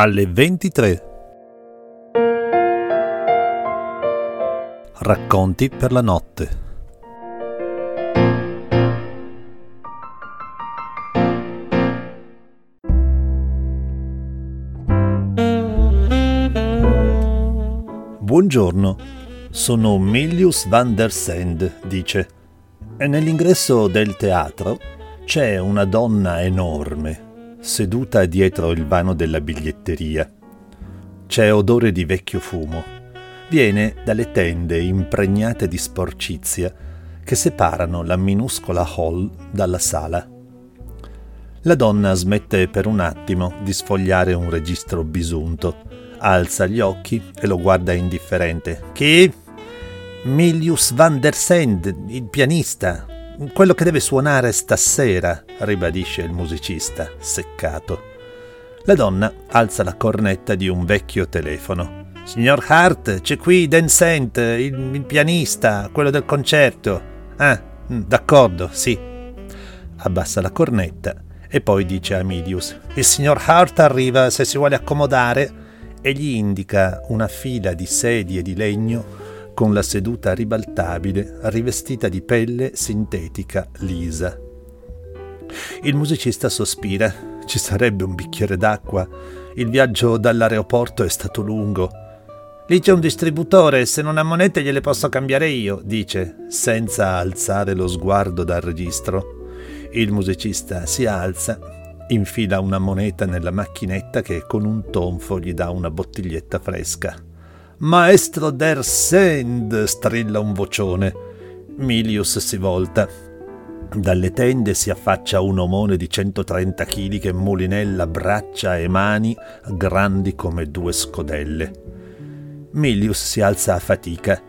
alle 23. Racconti per la notte. Buongiorno, sono Milius van der Sand, dice. E nell'ingresso del teatro c'è una donna enorme seduta dietro il vano della biglietteria. C'è odore di vecchio fumo. Viene dalle tende impregnate di sporcizia che separano la minuscola hall dalla sala. La donna smette per un attimo di sfogliare un registro bisunto, alza gli occhi e lo guarda indifferente. Chi? Milius van der Sand, il pianista, quello che deve suonare stasera, ribadisce il musicista, seccato. La donna alza la cornetta di un vecchio telefono. Signor Hart, c'è qui Dan Sant, il, il pianista, quello del concerto. Ah, mm, d'accordo, sì. Abbassa la cornetta e poi dice a Milius: Il signor Hart arriva se si vuole accomodare e gli indica una fila di sedie di legno con la seduta ribaltabile rivestita di pelle sintetica lisa. Il musicista sospira. Ci sarebbe un bicchiere d'acqua. Il viaggio dall'aeroporto è stato lungo. Lì c'è un distributore, se non ha monete gliele posso cambiare io, dice, senza alzare lo sguardo dal registro. Il musicista si alza, infila una moneta nella macchinetta che con un tonfo gli dà una bottiglietta fresca. Maestro der Send, strilla un vocione. Milius si volta. Dalle tende si affaccia un omone di 130 kg che mulinella braccia e mani grandi come due scodelle. Milius si alza a fatica.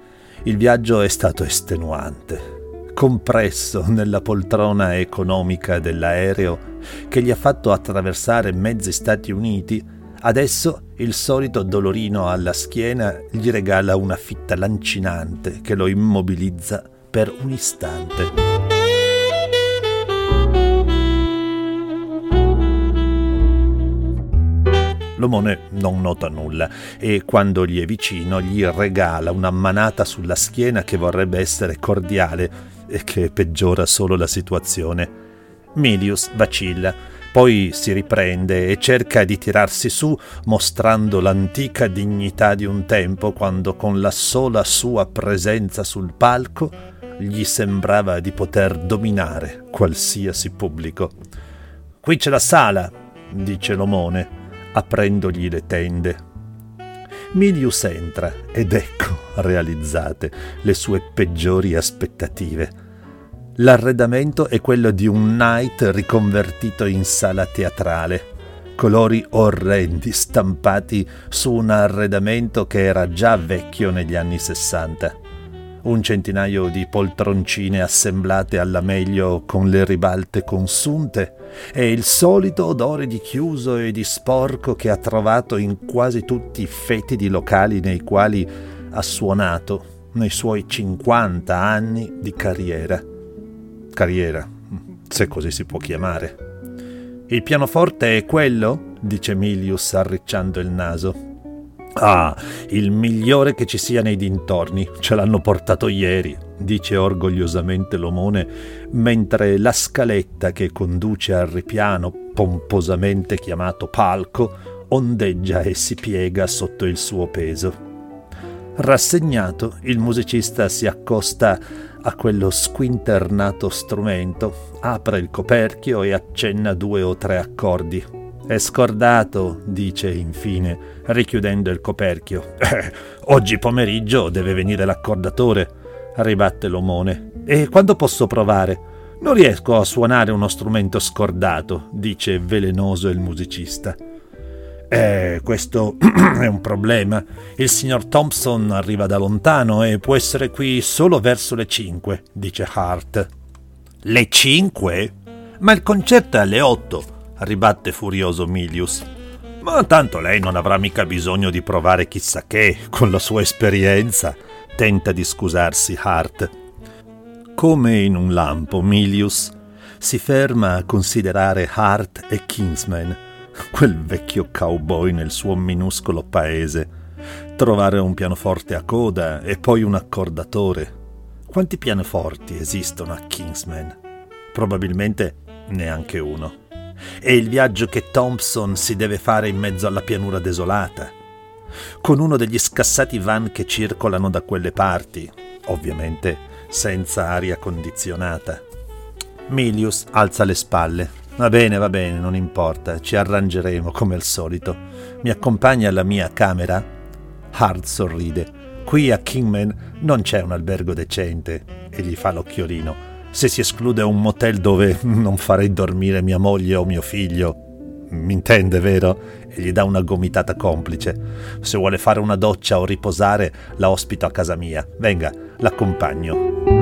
Il viaggio è stato estenuante. Compresso nella poltrona economica dell'aereo che gli ha fatto attraversare mezzi Stati Uniti, Adesso il solito dolorino alla schiena gli regala una fitta lancinante che lo immobilizza per un istante. L'omone non nota nulla e quando gli è vicino gli regala una manata sulla schiena che vorrebbe essere cordiale e che peggiora solo la situazione. Milius vacilla poi si riprende e cerca di tirarsi su, mostrando l'antica dignità di un tempo quando con la sola sua presenza sul palco gli sembrava di poter dominare qualsiasi pubblico. Qui c'è la sala, dice l'omone, aprendogli le tende. Milius entra ed ecco realizzate le sue peggiori aspettative L'arredamento è quello di un night riconvertito in sala teatrale. Colori orrendi stampati su un arredamento che era già vecchio negli anni sessanta. Un centinaio di poltroncine assemblate alla meglio con le ribalte consunte e il solito odore di chiuso e di sporco che ha trovato in quasi tutti i fetidi locali nei quali ha suonato nei suoi 50 anni di carriera carriera, se così si può chiamare. Il pianoforte è quello? dice Milius arricciando il naso. Ah, il migliore che ci sia nei dintorni, ce l'hanno portato ieri, dice orgogliosamente l'omone, mentre la scaletta che conduce al ripiano, pomposamente chiamato palco, ondeggia e si piega sotto il suo peso. Rassegnato, il musicista si accosta a quello squinternato strumento, apre il coperchio e accenna due o tre accordi. È scordato, dice infine, richiudendo il coperchio. Oggi pomeriggio deve venire l'accordatore, ribatte l'omone. E quando posso provare? Non riesco a suonare uno strumento scordato, dice velenoso il musicista. Eh, questo è un problema. Il signor Thompson arriva da lontano e può essere qui solo verso le cinque, dice Hart. Le cinque? Ma il concerto è alle otto, ribatte furioso Milius. Ma tanto lei non avrà mica bisogno di provare chissà che, con la sua esperienza, tenta di scusarsi Hart. Come in un lampo, Milius si ferma a considerare Hart e Kingsman quel vecchio cowboy nel suo minuscolo paese. Trovare un pianoforte a coda e poi un accordatore. Quanti pianoforti esistono a Kingsman? Probabilmente neanche uno. E il viaggio che Thompson si deve fare in mezzo alla pianura desolata, con uno degli scassati van che circolano da quelle parti, ovviamente senza aria condizionata. Milius alza le spalle. Va bene, va bene, non importa, ci arrangeremo come al solito. Mi accompagna alla mia camera? Hart sorride. Qui a Kingman non c'è un albergo decente e gli fa l'occhiolino. Se si esclude un motel dove non farei dormire mia moglie o mio figlio, mi intende, vero? E gli dà una gomitata complice. Se vuole fare una doccia o riposare, la ospito a casa mia. Venga, l'accompagno.